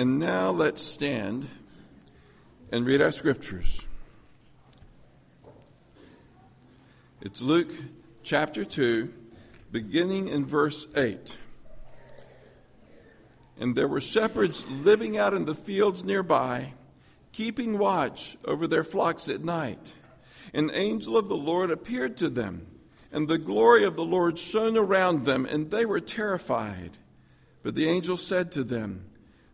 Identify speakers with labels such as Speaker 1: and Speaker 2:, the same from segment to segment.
Speaker 1: And now let's stand and read our scriptures. It's Luke chapter 2, beginning in verse 8. And there were shepherds living out in the fields nearby, keeping watch over their flocks at night. An angel of the Lord appeared to them, and the glory of the Lord shone around them, and they were terrified. But the angel said to them,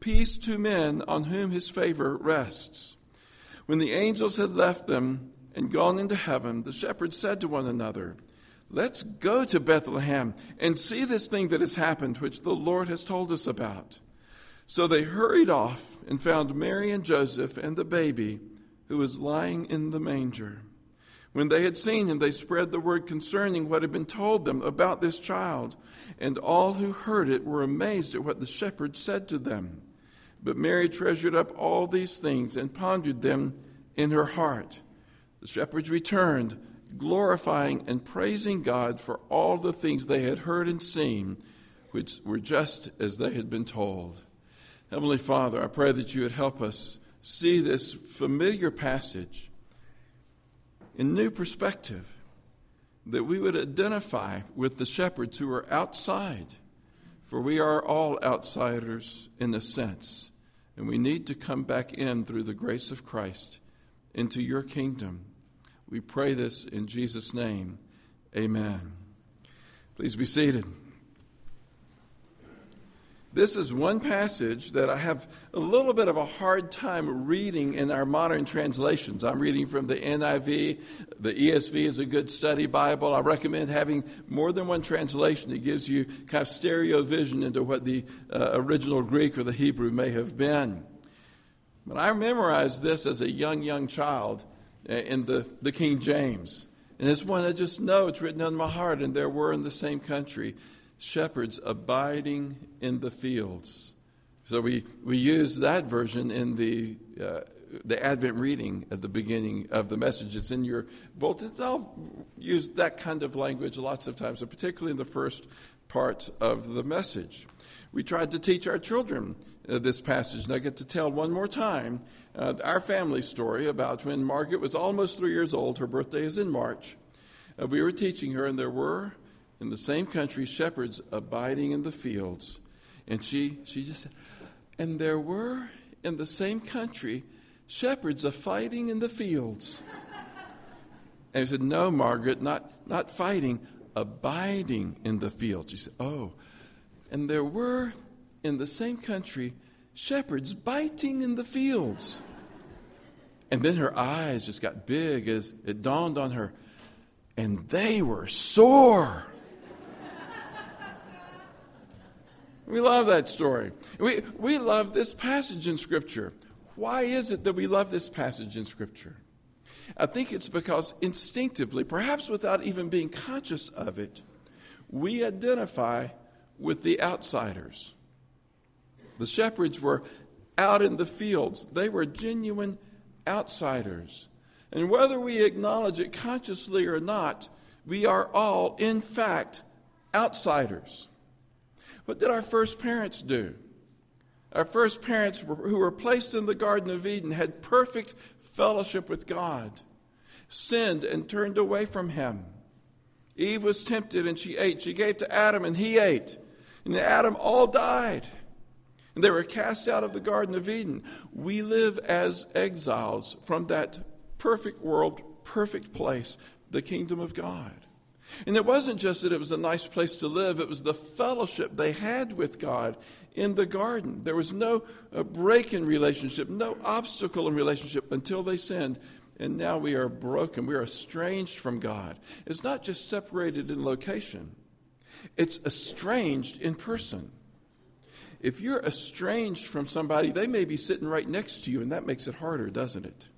Speaker 1: peace to men on whom his favor rests. When the angels had left them and gone into heaven, the shepherds said to one another, Let's go to Bethlehem and see this thing that has happened, which the Lord has told us about. So they hurried off and found Mary and Joseph and the baby who was lying in the manger. When they had seen him, they spread the word concerning what had been told them about this child, and all who heard it were amazed at what the shepherds said to them. But Mary treasured up all these things and pondered them in her heart. The shepherds returned, glorifying and praising God for all the things they had heard and seen, which were just as they had been told. Heavenly Father, I pray that you would help us see this familiar passage in new perspective, that we would identify with the shepherds who are outside, for we are all outsiders in a sense, and we need to come back in through the grace of Christ into your kingdom. We pray this in Jesus' name. Amen. Please be seated. This is one passage that I have a little bit of a hard time reading in our modern translations. I'm reading from the NIV. The ESV is a good study Bible. I recommend having more than one translation. It gives you kind of stereo vision into what the uh, original Greek or the Hebrew may have been. But I memorized this as a young, young child uh, in the, the King James. And it's one I just know it's written on my heart, and there were in the same country shepherds abiding in the fields. So we, we use that version in the, uh, the Advent reading at the beginning of the message. It's in your bulletins. I'll use that kind of language lots of times, particularly in the first part of the message. We tried to teach our children uh, this passage, and I get to tell one more time uh, our family story about when Margaret was almost three years old. Her birthday is in March. Uh, we were teaching her, and there were in the same country, shepherds abiding in the fields. And she, she just said, and there were in the same country shepherds a fighting in the fields. And I said, No, Margaret, not, not fighting, abiding in the fields. She said, Oh. And there were in the same country shepherds biting in the fields. And then her eyes just got big as it dawned on her, and they were sore. We love that story. We, we love this passage in Scripture. Why is it that we love this passage in Scripture? I think it's because instinctively, perhaps without even being conscious of it, we identify with the outsiders. The shepherds were out in the fields, they were genuine outsiders. And whether we acknowledge it consciously or not, we are all, in fact, outsiders. What did our first parents do? Our first parents, who were placed in the Garden of Eden, had perfect fellowship with God, sinned and turned away from Him. Eve was tempted and she ate. She gave to Adam and he ate. And Adam all died. And they were cast out of the Garden of Eden. We live as exiles from that perfect world, perfect place, the kingdom of God. And it wasn't just that it was a nice place to live, it was the fellowship they had with God in the garden. There was no uh, break in relationship, no obstacle in relationship until they sinned. And now we are broken. We are estranged from God. It's not just separated in location, it's estranged in person. if you're estranged from somebody, they may be sitting right next to you, and that makes it harder, doesn't it?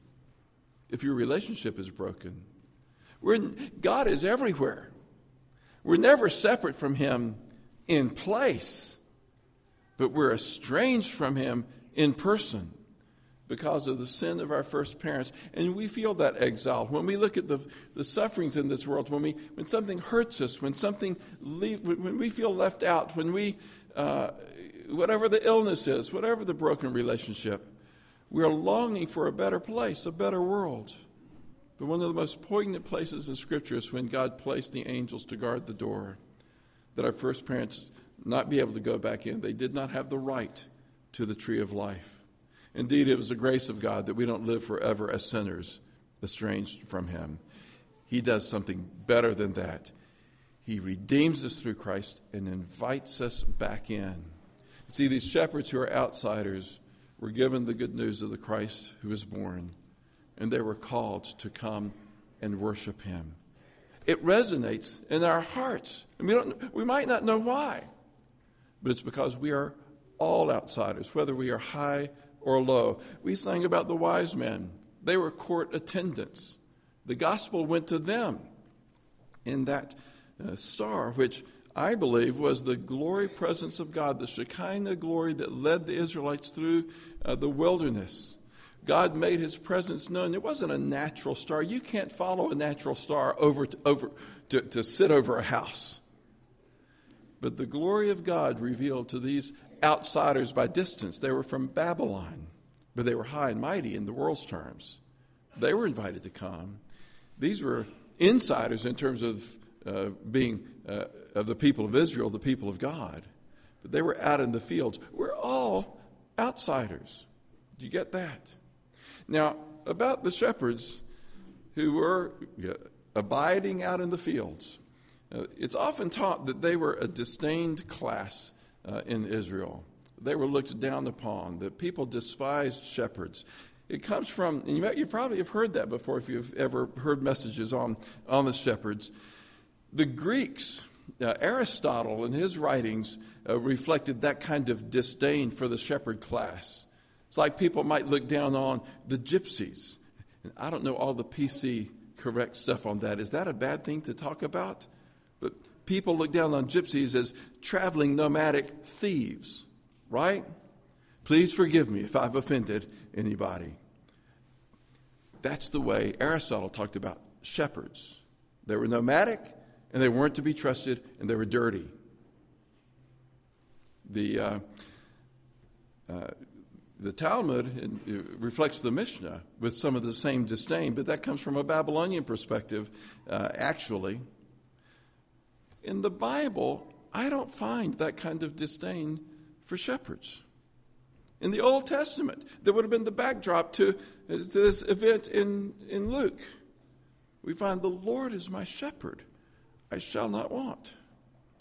Speaker 1: If your relationship is broken. We're God is everywhere. We're never separate from Him in place, but we're estranged from Him in person because of the sin of our first parents. And we feel that exile. When we look at the, the sufferings in this world, when, we, when something hurts us, when, something leave, when we feel left out, when we, uh, whatever the illness is, whatever the broken relationship, we're longing for a better place, a better world. But one of the most poignant places in Scripture is when God placed the angels to guard the door, that our first parents not be able to go back in. They did not have the right to the tree of life. Indeed, it was the grace of God that we don't live forever as sinners, estranged from Him. He does something better than that. He redeems us through Christ and invites us back in. See, these shepherds who are outsiders were given the good news of the Christ who was born, and they were called to come and worship Him. It resonates in our hearts. And we, don't, we might not know why, but it's because we are all outsiders, whether we are high or low. We sang about the wise men, they were court attendants. The gospel went to them in that uh, star, which I believe was the glory presence of God, the Shekinah glory that led the Israelites through uh, the wilderness. God made his presence known. It wasn't a natural star. You can't follow a natural star over to, over to, to sit over a house. But the glory of God revealed to these outsiders by distance. They were from Babylon, but they were high and mighty in the world's terms. They were invited to come. These were insiders in terms of uh, being uh, of the people of Israel, the people of God. But they were out in the fields. We're all outsiders. Do you get that? Now, about the shepherds who were abiding out in the fields, uh, it's often taught that they were a disdained class uh, in Israel. They were looked down upon, that people despised shepherds. It comes from, and you, may, you probably have heard that before if you've ever heard messages on, on the shepherds. The Greeks, uh, Aristotle in his writings uh, reflected that kind of disdain for the shepherd class. It's like people might look down on the gypsies. And I don't know all the PC correct stuff on that. Is that a bad thing to talk about? But people look down on gypsies as traveling nomadic thieves, right? Please forgive me if I've offended anybody. That's the way Aristotle talked about shepherds. They were nomadic and they weren't to be trusted and they were dirty. The, uh, uh, the Talmud reflects the Mishnah with some of the same disdain, but that comes from a Babylonian perspective, uh, actually. In the Bible, I don't find that kind of disdain for shepherds. In the Old Testament, that would have been the backdrop to, to this event in, in Luke. We find the Lord is my shepherd, I shall not want.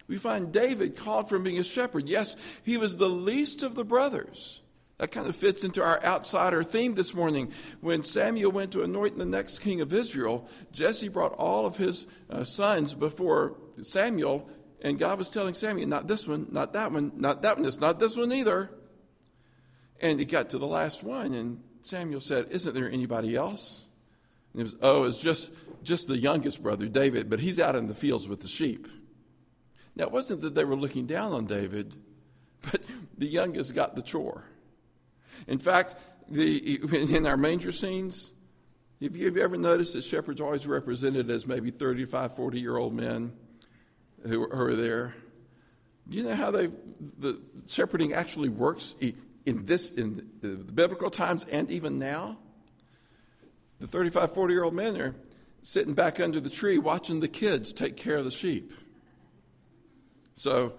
Speaker 1: We find David called from being a shepherd. Yes, he was the least of the brothers. That kind of fits into our outsider theme this morning. When Samuel went to anoint the next king of Israel, Jesse brought all of his uh, sons before Samuel, and God was telling Samuel, not this one, not that one, not that one, it's not this one either. And he got to the last one, and Samuel said, Isn't there anybody else? And it was, Oh, it's just, just the youngest brother, David, but he's out in the fields with the sheep. Now, it wasn't that they were looking down on David, but the youngest got the chore. In fact, the, in our manger scenes, have you have ever noticed that shepherds always represented as maybe 35, 40 year old men who, are there? Do you know how they, the shepherding actually works in this, in the biblical times and even now? The 35, 40 year old men are sitting back under the tree watching the kids take care of the sheep. So,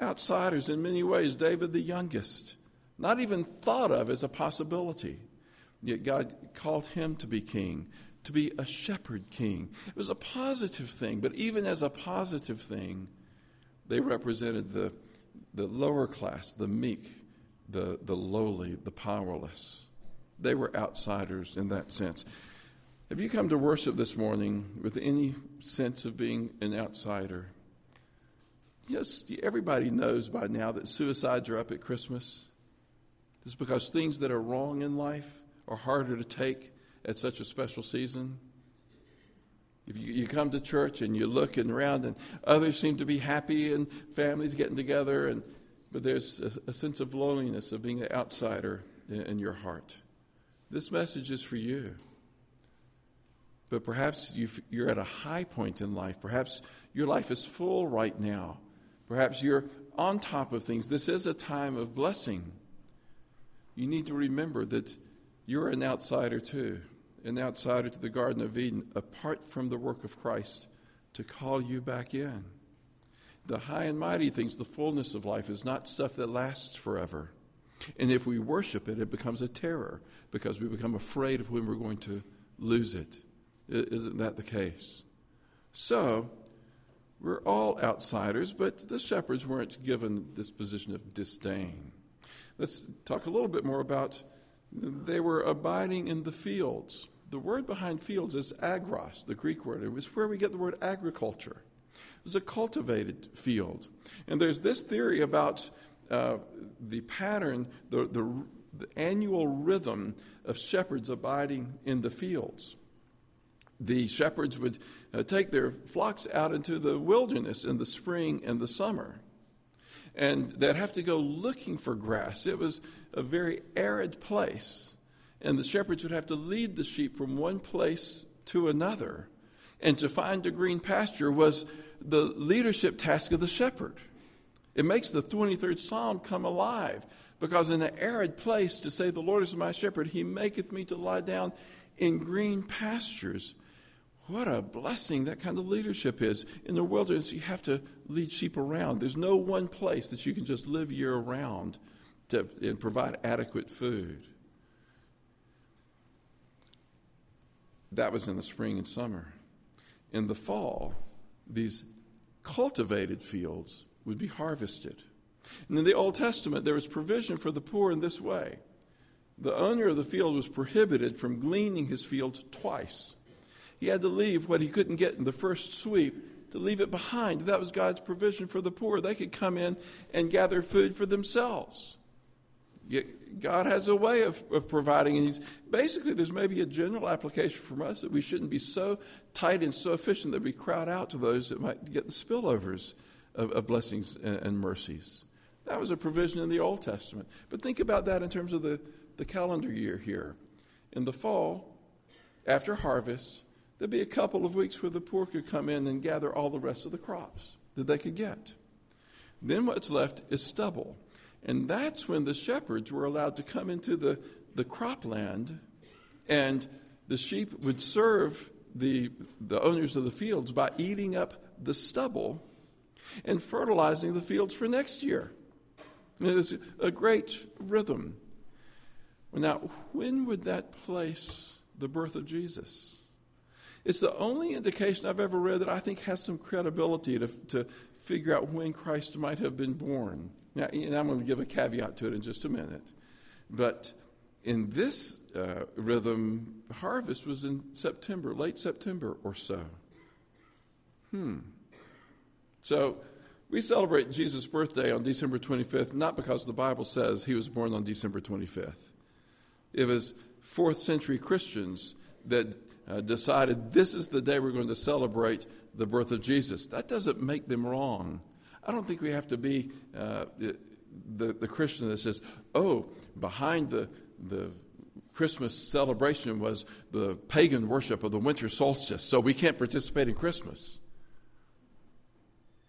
Speaker 1: outsiders in many ways, David the youngest not even thought of as a possibility. Yet God called him to be king, to be a shepherd king. It was a positive thing, but even as a positive thing, they represented the, the lower class, the meek, the, the lowly, the powerless. They were outsiders in that sense. Have you come to worship this morning with any sense of being an outsider? Yes, everybody knows by now that suicides are up at Christmas. It's because things that are wrong in life are harder to take at such a special season. If you, you come to church and you're looking around and others seem to be happy and families getting together, and, but there's a, a sense of loneliness of being an outsider in, in your heart. This message is for you. But perhaps you are at a high point in life. Perhaps your life is full right now. Perhaps you're on top of things. This is a time of blessing. You need to remember that you're an outsider too, an outsider to the Garden of Eden, apart from the work of Christ to call you back in. The high and mighty things, the fullness of life, is not stuff that lasts forever. And if we worship it, it becomes a terror because we become afraid of when we're going to lose it. Isn't that the case? So, we're all outsiders, but the shepherds weren't given this position of disdain. Let's talk a little bit more about they were abiding in the fields. The word behind fields is agros, the Greek word. It was where we get the word agriculture. It was a cultivated field. And there's this theory about uh, the pattern, the, the, the annual rhythm of shepherds abiding in the fields the shepherds would uh, take their flocks out into the wilderness in the spring and the summer. And they'd have to go looking for grass. It was a very arid place. And the shepherds would have to lead the sheep from one place to another. And to find a green pasture was the leadership task of the shepherd. It makes the 23rd Psalm come alive because in the arid place, to say, The Lord is my shepherd, he maketh me to lie down in green pastures. What a blessing that kind of leadership is. In the wilderness, you have to lead sheep around. There's no one place that you can just live year round to, and provide adequate food. That was in the spring and summer. In the fall, these cultivated fields would be harvested. And in the Old Testament, there was provision for the poor in this way. The owner of the field was prohibited from gleaning his field twice. He had to leave what he couldn't get in the first sweep to leave it behind. That was God's provision for the poor. They could come in and gather food for themselves. God has a way of, of providing, and he's basically there's maybe a general application from us that we shouldn't be so tight and so efficient that we crowd out to those that might get the spillovers of, of blessings and, and mercies. That was a provision in the Old Testament. But think about that in terms of the, the calendar year here. In the fall, after harvest, there'd be a couple of weeks where the poor could come in and gather all the rest of the crops that they could get. Then what's left is stubble. And that's when the shepherds were allowed to come into the, the cropland, and the sheep would serve the, the owners of the fields by eating up the stubble and fertilizing the fields for next year. It was a great rhythm. Now, when would that place the birth of Jesus? It's the only indication I've ever read that I think has some credibility to, to figure out when Christ might have been born. Now, and I'm going to give a caveat to it in just a minute. But in this uh, rhythm, harvest was in September, late September or so. Hmm. So we celebrate Jesus' birthday on December 25th, not because the Bible says he was born on December 25th. It was fourth century Christians that uh, decided this is the day we're going to celebrate the birth of Jesus. That doesn't make them wrong. I don't think we have to be uh, the, the Christian that says, oh, behind the, the Christmas celebration was the pagan worship of the winter solstice, so we can't participate in Christmas.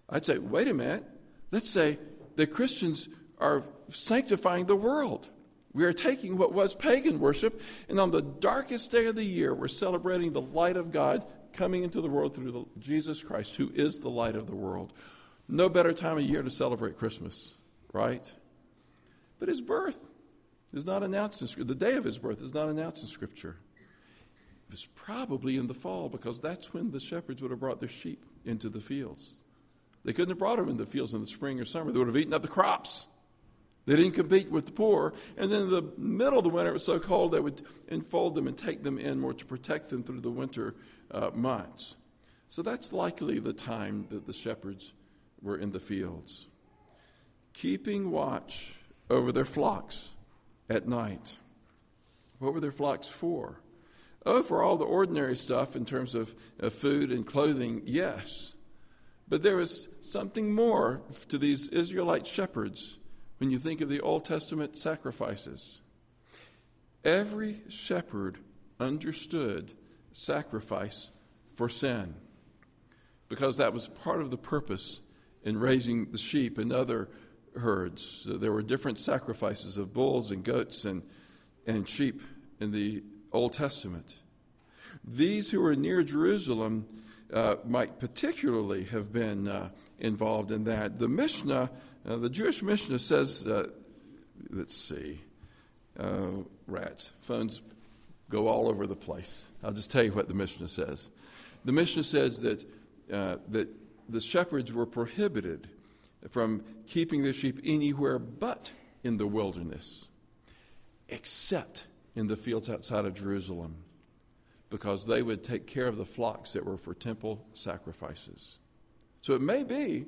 Speaker 1: I'd say, wait a minute. Let's say the Christians are sanctifying the world. We are taking what was pagan worship, and on the darkest day of the year, we're celebrating the light of God coming into the world through the, Jesus Christ, who is the light of the world. No better time of year to celebrate Christmas, right? But his birth is not announced in Scripture. The day of his birth is not announced in Scripture. It was probably in the fall because that's when the shepherds would have brought their sheep into the fields. They couldn't have brought them in the fields in the spring or summer. They would have eaten up the crops. They didn't compete with the poor. And then in the middle of the winter, it was so cold they would enfold them and take them in more to protect them through the winter uh, months. So that's likely the time that the shepherds were in the fields, keeping watch over their flocks at night. What were their flocks for? Oh, for all the ordinary stuff in terms of, of food and clothing, yes. But there was something more to these Israelite shepherds when you think of the Old Testament sacrifices. Every shepherd understood sacrifice for sin because that was part of the purpose in raising the sheep and other herds. So there were different sacrifices of bulls and goats and, and sheep in the Old Testament. These who were near Jerusalem uh, might particularly have been uh, involved in that. The Mishnah, uh, the Jewish Mishnah says, uh, let's see, uh, rats, phones go all over the place. I'll just tell you what the Mishnah says. The Mishnah says that, uh, that the shepherds were prohibited from keeping their sheep anywhere but in the wilderness, except in the fields outside of Jerusalem, because they would take care of the flocks that were for temple sacrifices. So it may be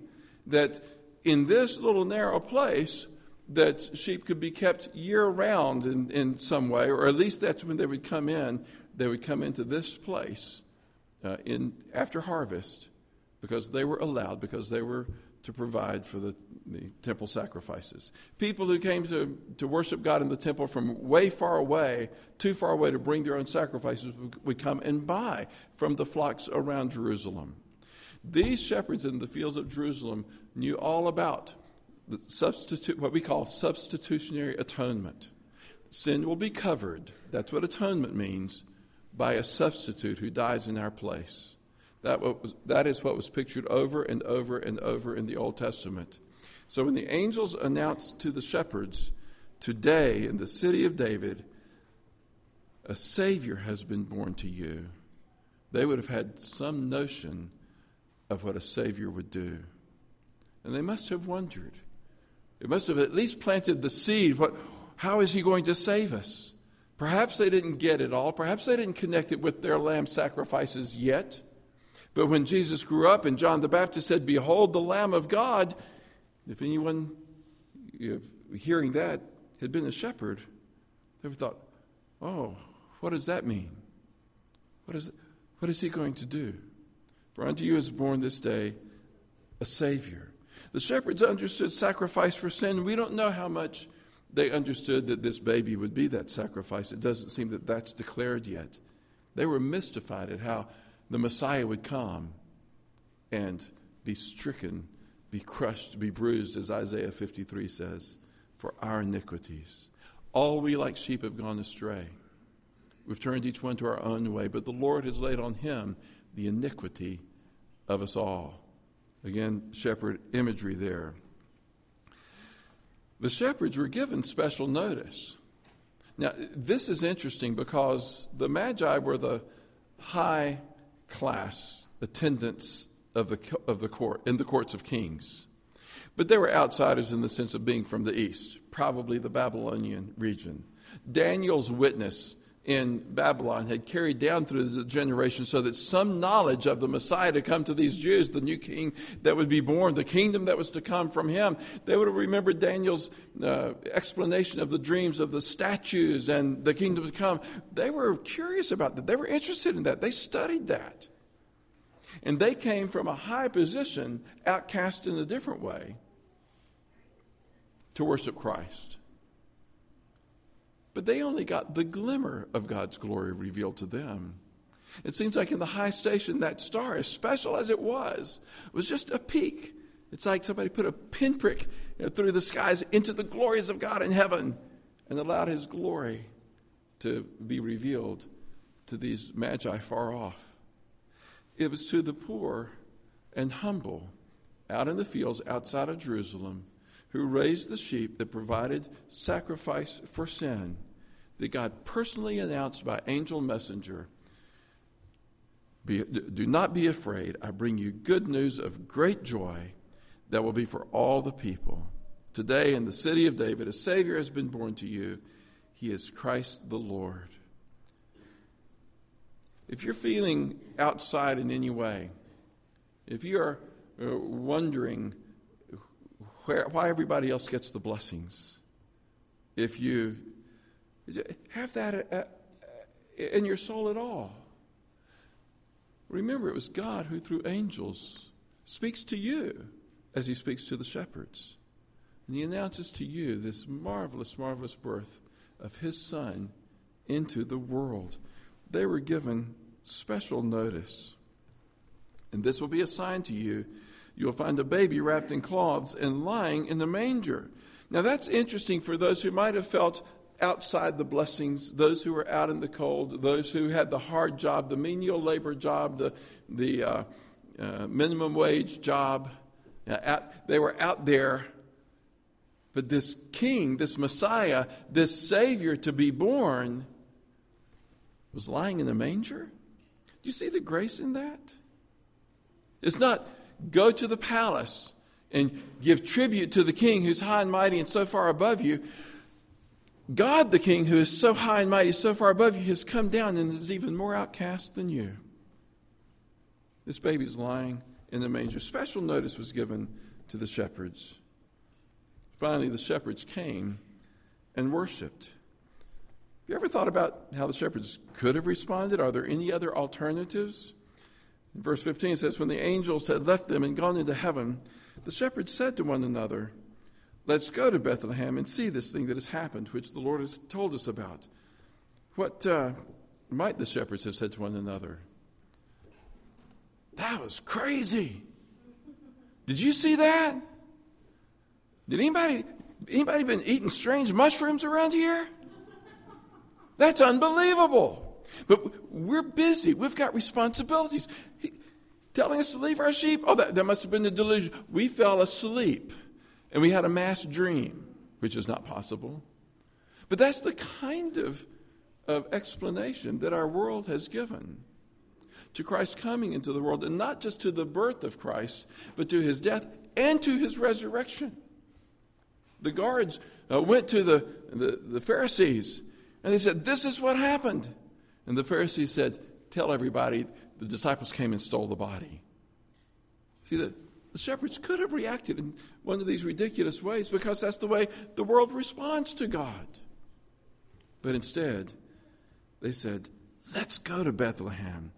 Speaker 1: that in this little narrow place, that sheep could be kept year round in, in some way, or at least that's when they would come in. They would come into this place uh, in after harvest because they were allowed, because they were to provide for the, the temple sacrifices. People who came to, to worship God in the temple from way far away, too far away to bring their own sacrifices, would come and buy from the flocks around Jerusalem. These shepherds in the fields of Jerusalem knew all about the substitute, what we call substitutionary atonement. Sin will be covered. That's what atonement means by a substitute who dies in our place. That, was, that is what was pictured over and over and over in the Old Testament. So when the angels announced to the shepherds, Today in the city of David, a Savior has been born to you, they would have had some notion of what a Savior would do. And they must have wondered. It must have at least planted the seed. What, how is he going to save us? Perhaps they didn't get it all. Perhaps they didn't connect it with their lamb sacrifices yet. But when Jesus grew up and John the Baptist said, Behold the Lamb of God, if anyone hearing that had been a shepherd, they would have thought, Oh, what does that mean? What is, what is he going to do? For unto you is born this day a Savior. The shepherds understood sacrifice for sin. We don't know how much they understood that this baby would be that sacrifice. It doesn't seem that that's declared yet. They were mystified at how the Messiah would come and be stricken, be crushed, be bruised, as Isaiah 53 says, for our iniquities. All we like sheep have gone astray. We've turned each one to our own way, but the Lord has laid on him the iniquity of us all. Again, shepherd imagery there. The shepherds were given special notice. Now, this is interesting because the Magi were the high class attendants of the, of the court, in the courts of kings. But they were outsiders in the sense of being from the east, probably the Babylonian region. Daniel's witness in Babylon had carried down through the generations so that some knowledge of the Messiah to come to these Jews, the new king that would be born, the kingdom that was to come from him, they would have remembered Daniel's uh, explanation of the dreams of the statues and the kingdom to come. They were curious about that. They were interested in that. They studied that. And they came from a high position, outcast in a different way, to worship Christ. But they only got the glimmer of God's glory revealed to them. It seems like in the high station, that star, as special as it was, was just a peek. It's like somebody put a pinprick you know, through the skies into the glories of God in heaven and allowed His glory to be revealed to these magi far off. It was to the poor and humble out in the fields outside of Jerusalem who raised the sheep that provided sacrifice for sin, that God personally announced by angel messenger be, Do not be afraid. I bring you good news of great joy that will be for all the people. Today, in the city of David, a Savior has been born to you. He is Christ the Lord. If you're feeling outside in any way, if you are uh, wondering where, why everybody else gets the blessings. If you have that uh, uh, in your soul at all, remember it was God who, through angels, speaks to you as he speaks to the shepherds. And he announces to you this marvelous, marvelous birth of his son into the world. They were given special notice. And this will be a sign to you. You'll find a baby wrapped in cloths and lying in the manger. Now, that's interesting for those who might have felt outside the blessings, those who were out in the cold, those who had the hard job, the menial labor job, the, the uh, uh, minimum wage job. Uh, they were out there. But this king, this Messiah, this Savior to be born was lying in a manger. Do you see the grace in that? It's not go to the palace and give tribute to the king who's high and mighty and so far above you. God, the king who is so high and mighty, so far above you, has come down and is even more outcast than you. This baby's lying in the manger. Special notice was given to the shepherds. Finally, the shepherds came and worshiped. Have you ever thought about how the shepherds could have responded? Are there any other alternatives? In verse 15 it says, When the angels had left them and gone into heaven, the shepherds said to one another, Let's go to Bethlehem and see this thing that has happened, which the Lord has told us about. What uh, might the shepherds have said to one another? That was crazy. Did you see that? Did anybody anybody been eating strange mushrooms around here? That's unbelievable. But we're busy. We've got responsibilities. He, telling us to leave our sheep? Oh, that, that must have been the delusion. We fell asleep and we had a mass dream, which is not possible. But that's the kind of, of explanation that our world has given to Christ coming into the world, and not just to the birth of Christ, but to his death and to his resurrection. The guards uh, went to the, the, the Pharisees and they said, This is what happened. And the Pharisees said, Tell everybody the disciples came and stole the body. See, the, the shepherds could have reacted in one of these ridiculous ways because that's the way the world responds to God. But instead, they said, Let's go to Bethlehem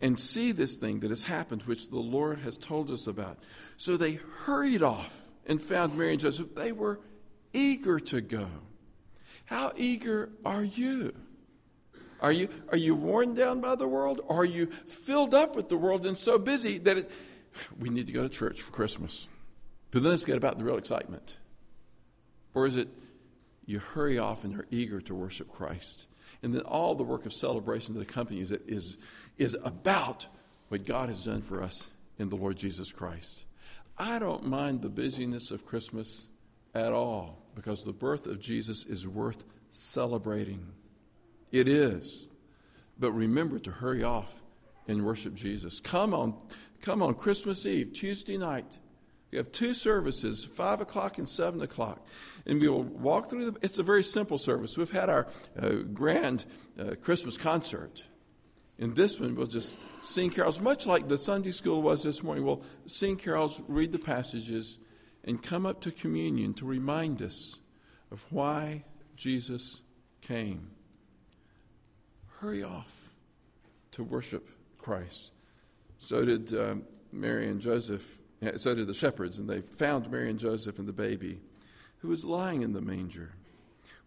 Speaker 1: and see this thing that has happened, which the Lord has told us about. So they hurried off and found Mary and Joseph. They were eager to go. How eager are you? Are you, are you worn down by the world? Or are you filled up with the world and so busy that it, we need to go to church for Christmas? But then let's get about the real excitement. Or is it you hurry off and you're eager to worship Christ? And then all the work of celebration that accompanies it is, is about what God has done for us in the Lord Jesus Christ. I don't mind the busyness of Christmas at all because the birth of Jesus is worth celebrating. It is. But remember to hurry off and worship Jesus. Come on, come on Christmas Eve, Tuesday night. We have two services, 5 o'clock and 7 o'clock. And we will walk through the, it's a very simple service. We've had our uh, grand uh, Christmas concert. In this one, we'll just sing carols, much like the Sunday school was this morning. We'll sing carols, read the passages, and come up to communion to remind us of why Jesus came hurry off to worship Christ. So did um, Mary and Joseph, so did the shepherds, and they found Mary and Joseph and the baby who was lying in the manger.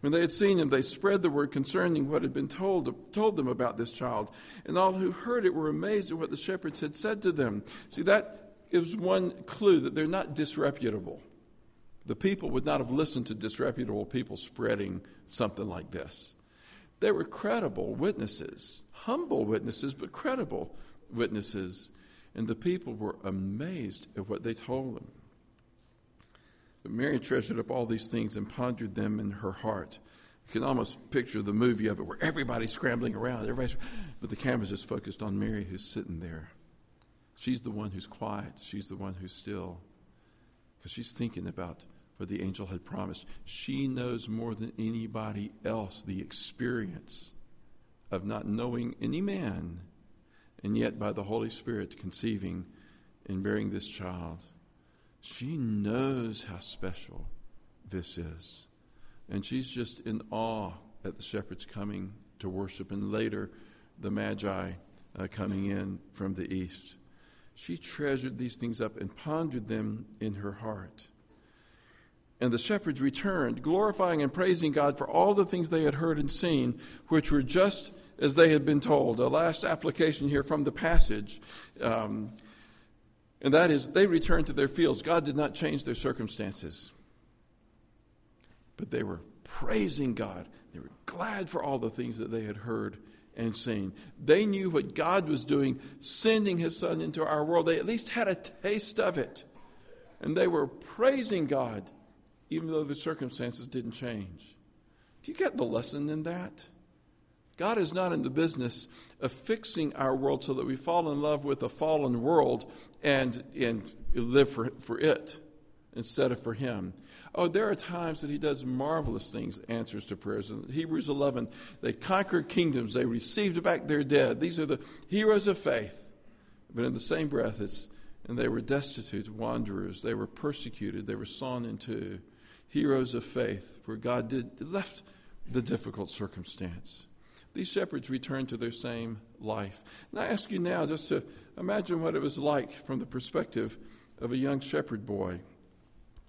Speaker 1: When they had seen him, they spread the word concerning what had been told, told them about this child. And all who heard it were amazed at what the shepherds had said to them. See, that is one clue that they're not disreputable. The people would not have listened to disreputable people spreading something like this. They were credible witnesses, humble witnesses, but credible witnesses. And the people were amazed at what they told them. But Mary treasured up all these things and pondered them in her heart. You can almost picture the movie of it where everybody's scrambling around, everybody's, but the camera's just focused on Mary who's sitting there. She's the one who's quiet. She's the one who's still. Because she's thinking about what the angel had promised. She knows more than anybody else the experience of not knowing any man, and yet by the Holy Spirit conceiving and bearing this child. She knows how special this is. And she's just in awe at the shepherds coming to worship, and later the Magi uh, coming in from the east. She treasured these things up and pondered them in her heart. And the shepherds returned, glorifying and praising God for all the things they had heard and seen, which were just as they had been told. A last application here from the passage. Um, and that is, they returned to their fields. God did not change their circumstances, but they were praising God. They were glad for all the things that they had heard and seen. They knew what God was doing, sending His Son into our world. They at least had a taste of it. And they were praising God, even though the circumstances didn't change. Do you get the lesson in that? God is not in the business of fixing our world so that we fall in love with a fallen world and, and live for, for it instead of for Him. Oh, there are times that He does marvelous things, answers to prayers. In Hebrews 11, they conquered kingdoms, they received back their dead. These are the heroes of faith. But in the same breath, it's, and they were destitute, wanderers, they were persecuted, they were sawn in two. Heroes of faith, where God did left the difficult circumstance. These shepherds returned to their same life. And I ask you now just to imagine what it was like from the perspective of a young shepherd boy.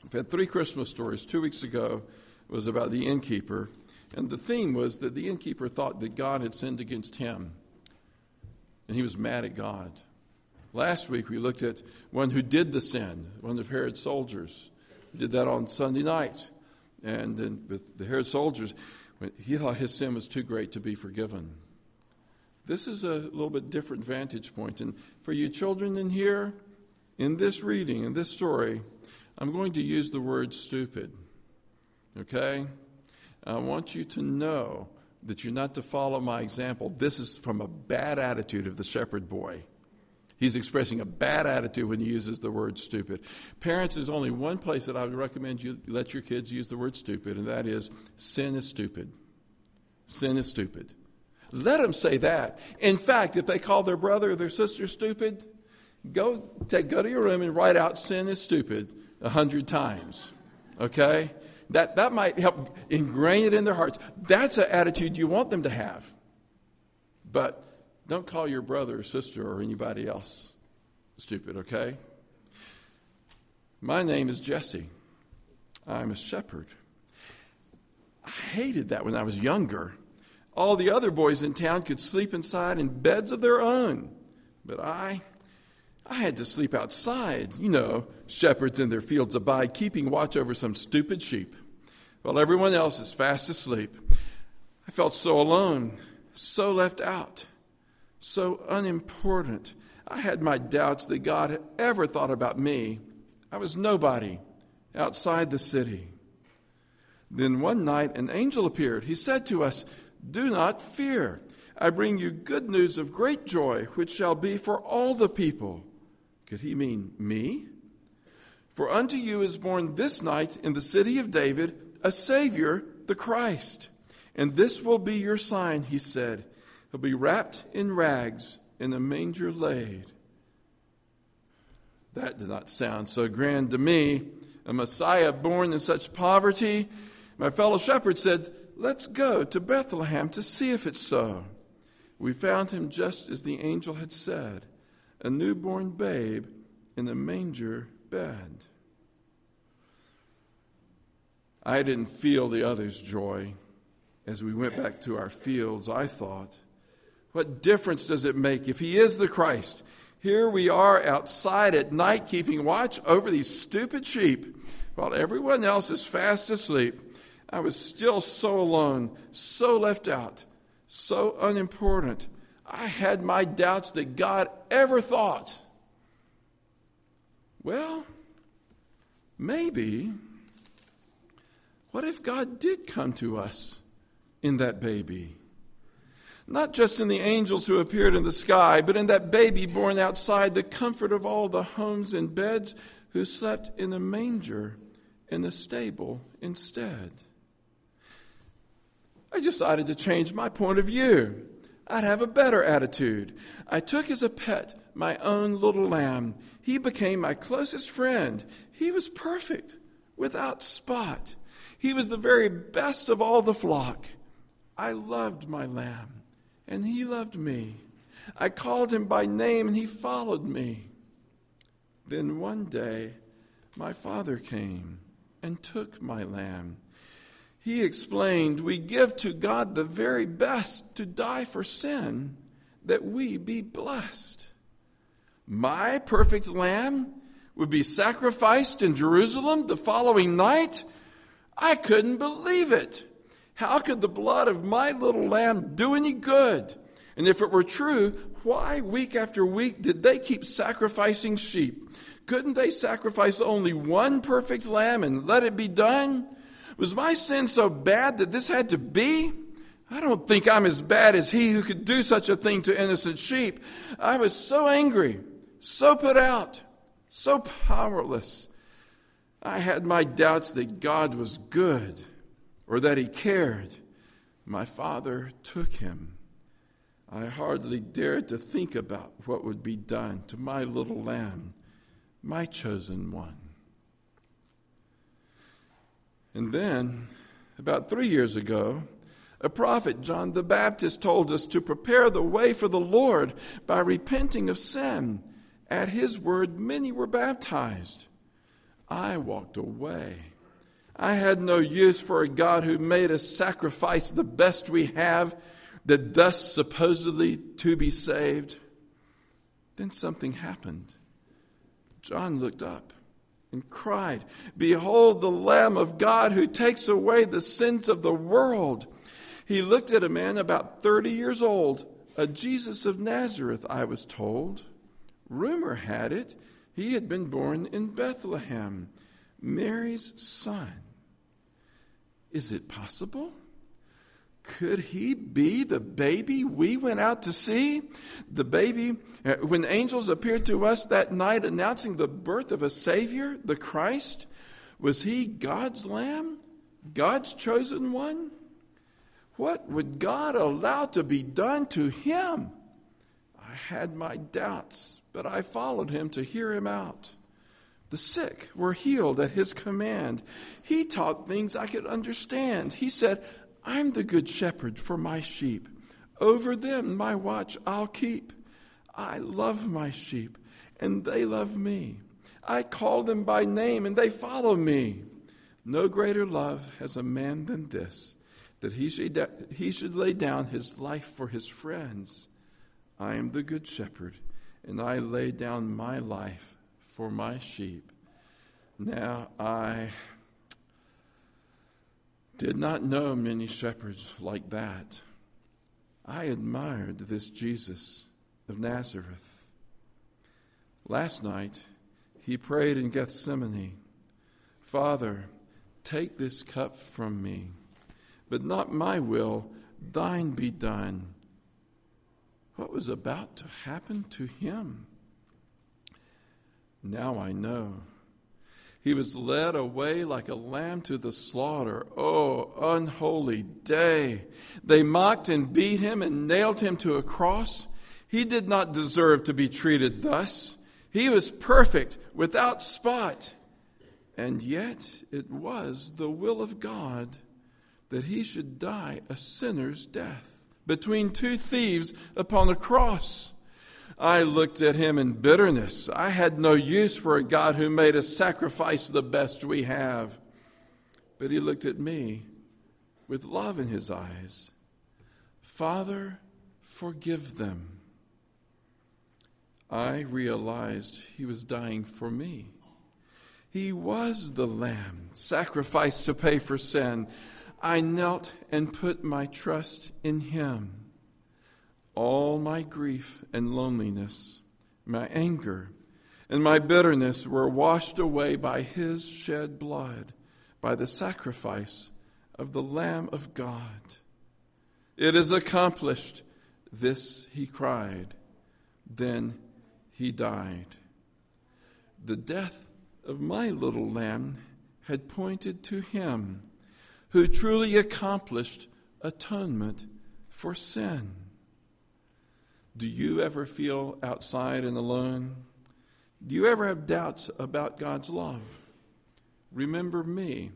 Speaker 1: I've had three Christmas stories. Two weeks ago was about the innkeeper, and the theme was that the innkeeper thought that God had sinned against him, and he was mad at God. Last week we looked at one who did the sin, one of Herod's soldiers. He did that on Sunday night. And then with the Herod soldiers, he thought his sin was too great to be forgiven. This is a little bit different vantage point. And for you children in here, in this reading, in this story, I'm going to use the word stupid. Okay? I want you to know that you're not to follow my example. This is from a bad attitude of the shepherd boy. He's expressing a bad attitude when he uses the word stupid. Parents, there's only one place that I would recommend you let your kids use the word stupid, and that is sin is stupid. Sin is stupid. Let them say that. In fact, if they call their brother or their sister stupid, go, take, go to your room and write out sin is stupid a hundred times. Okay? That, that might help ingrain it in their hearts. That's an attitude you want them to have. But don't call your brother or sister or anybody else stupid, okay? My name is Jesse. I'm a shepherd. I hated that when I was younger. All the other boys in town could sleep inside in beds of their own, but I I had to sleep outside. You know, shepherds in their fields abide, keeping watch over some stupid sheep, while everyone else is fast asleep. I felt so alone, so left out so unimportant. I had my doubts that God had ever thought about me. I was nobody outside the city. Then one night an angel appeared. He said to us, Do not fear. I bring you good news of great joy, which shall be for all the people. Could he mean me? For unto you is born this night in the city of David a Savior, the Christ. And this will be your sign, he said. He'll be wrapped in rags in a manger laid. That did not sound so grand to me. A Messiah born in such poverty. My fellow shepherd said, Let's go to Bethlehem to see if it's so. We found him just as the angel had said a newborn babe in a manger bed. I didn't feel the others' joy as we went back to our fields. I thought, what difference does it make if he is the Christ? Here we are outside at night keeping watch over these stupid sheep while everyone else is fast asleep. I was still so alone, so left out, so unimportant. I had my doubts that God ever thought. Well, maybe. What if God did come to us in that baby? Not just in the angels who appeared in the sky, but in that baby born outside the comfort of all the homes and beds who slept in a manger in the stable instead. I decided to change my point of view. I'd have a better attitude. I took as a pet my own little lamb. He became my closest friend. He was perfect, without spot. He was the very best of all the flock. I loved my lamb, and he loved me. I called him by name, and he followed me. Then one day, my father came and took my lamb. He explained, We give to God the very best to die for sin, that we be blessed. My perfect lamb would be sacrificed in Jerusalem the following night? I couldn't believe it. How could the blood of my little lamb do any good? And if it were true, why week after week did they keep sacrificing sheep? Couldn't they sacrifice only one perfect lamb and let it be done? Was my sin so bad that this had to be? I don't think I'm as bad as he who could do such a thing to innocent sheep. I was so angry, so put out, so powerless. I had my doubts that God was good or that he cared. My father took him. I hardly dared to think about what would be done to my little lamb, my chosen one. And then, about three years ago, a prophet, John the Baptist, told us to prepare the way for the Lord by repenting of sin. At his word, many were baptized. I walked away. I had no use for a God who made us sacrifice the best we have that thus supposedly to be saved. Then something happened. John looked up and cried, Behold the Lamb of God who takes away the sins of the world. He looked at a man about 30 years old, a Jesus of Nazareth, I was told. Rumor had it he had been born in Bethlehem, Mary's son. Is it possible? Could he be the baby we went out to see? The baby, uh, when angels appeared to us that night announcing the birth of a Savior, the Christ? Was he God's Lamb? God's chosen one? What would God allow to be done to him? I had my doubts, but I followed him to hear him out. The sick were healed at his command. He taught things I could understand. He said, I'm the good shepherd for my sheep. Over them my watch I'll keep. I love my sheep, and they love me. I call them by name, and they follow me. No greater love has a man than this, that he should, he should lay down his life for his friends. I am the good shepherd, and I lay down my life for my sheep. Now I did not know many shepherds like that. I admired this Jesus of Nazareth. Last night, he prayed in Gethsemane Father, take this cup from me, but not my will, thine be done. What was about to happen to him? Now I know. He was led away like a lamb to the slaughter. Oh, unholy day. They mocked and beat him and nailed him to a cross. He did not deserve to be treated thus. He was perfect, without spot. And yet it was the will of God that he should die a sinner's death between two thieves upon a cross. I looked at him in bitterness. I had no use for a God who made us sacrifice the best we have. But he looked at me with love in his eyes. Father, forgive them. I realized he was dying for me. He was the lamb sacrificed to pay for sin. I knelt and put my trust in him all my grief and loneliness, my anger, and my bitterness were washed away by his shed blood, by the sacrifice of the Lamb of God. It is accomplished. This he cried. Then he died. The death of my little lamb had pointed to him who truly accomplished atonement for sin. Do you ever feel outside and alone? Do you ever have doubts about God's love? Remember me,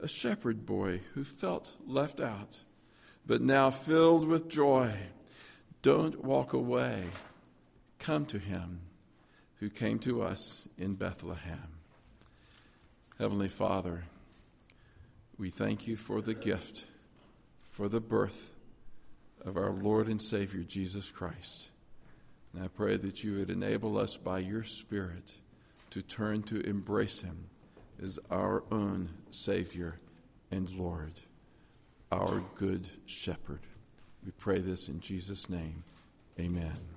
Speaker 1: a shepherd boy who felt left out, but now filled with joy. Don't walk away. Come to him who came to us in Bethlehem. Heavenly Father, we thank you for the gift, for the birth of our Lord and Savior Jesus Christ. And I pray that you would enable us by your Spirit to turn to embrace him as our own Savior and Lord, our good shepherd. We pray this in Jesus' name. Amen.